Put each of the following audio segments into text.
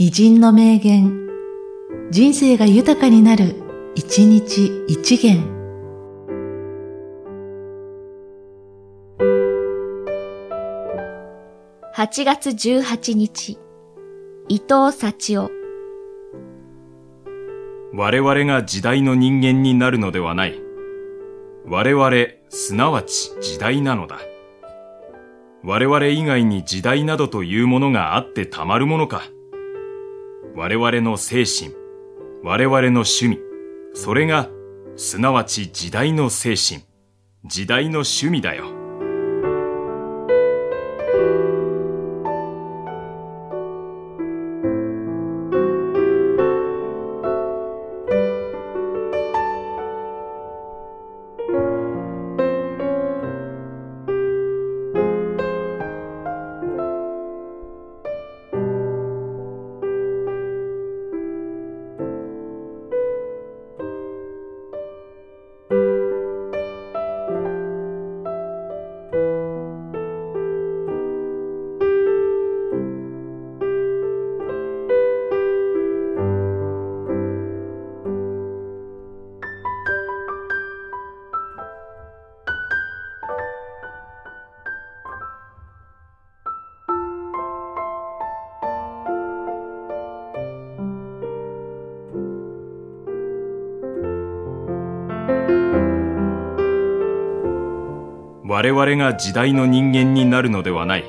偉人の名言、人生が豊かになる、一日一元。8月18日、伊藤幸夫。我々が時代の人間になるのではない。我々、すなわち時代なのだ。我々以外に時代などというものがあってたまるものか。我々の精神、我々の趣味、それが、すなわち時代の精神、時代の趣味だよ。我々が時代の人間になるのではない。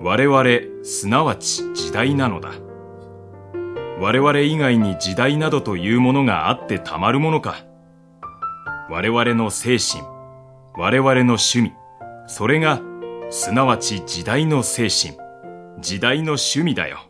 我々、すなわち時代なのだ。我々以外に時代などというものがあってたまるものか。我々の精神、我々の趣味、それが、すなわち時代の精神、時代の趣味だよ。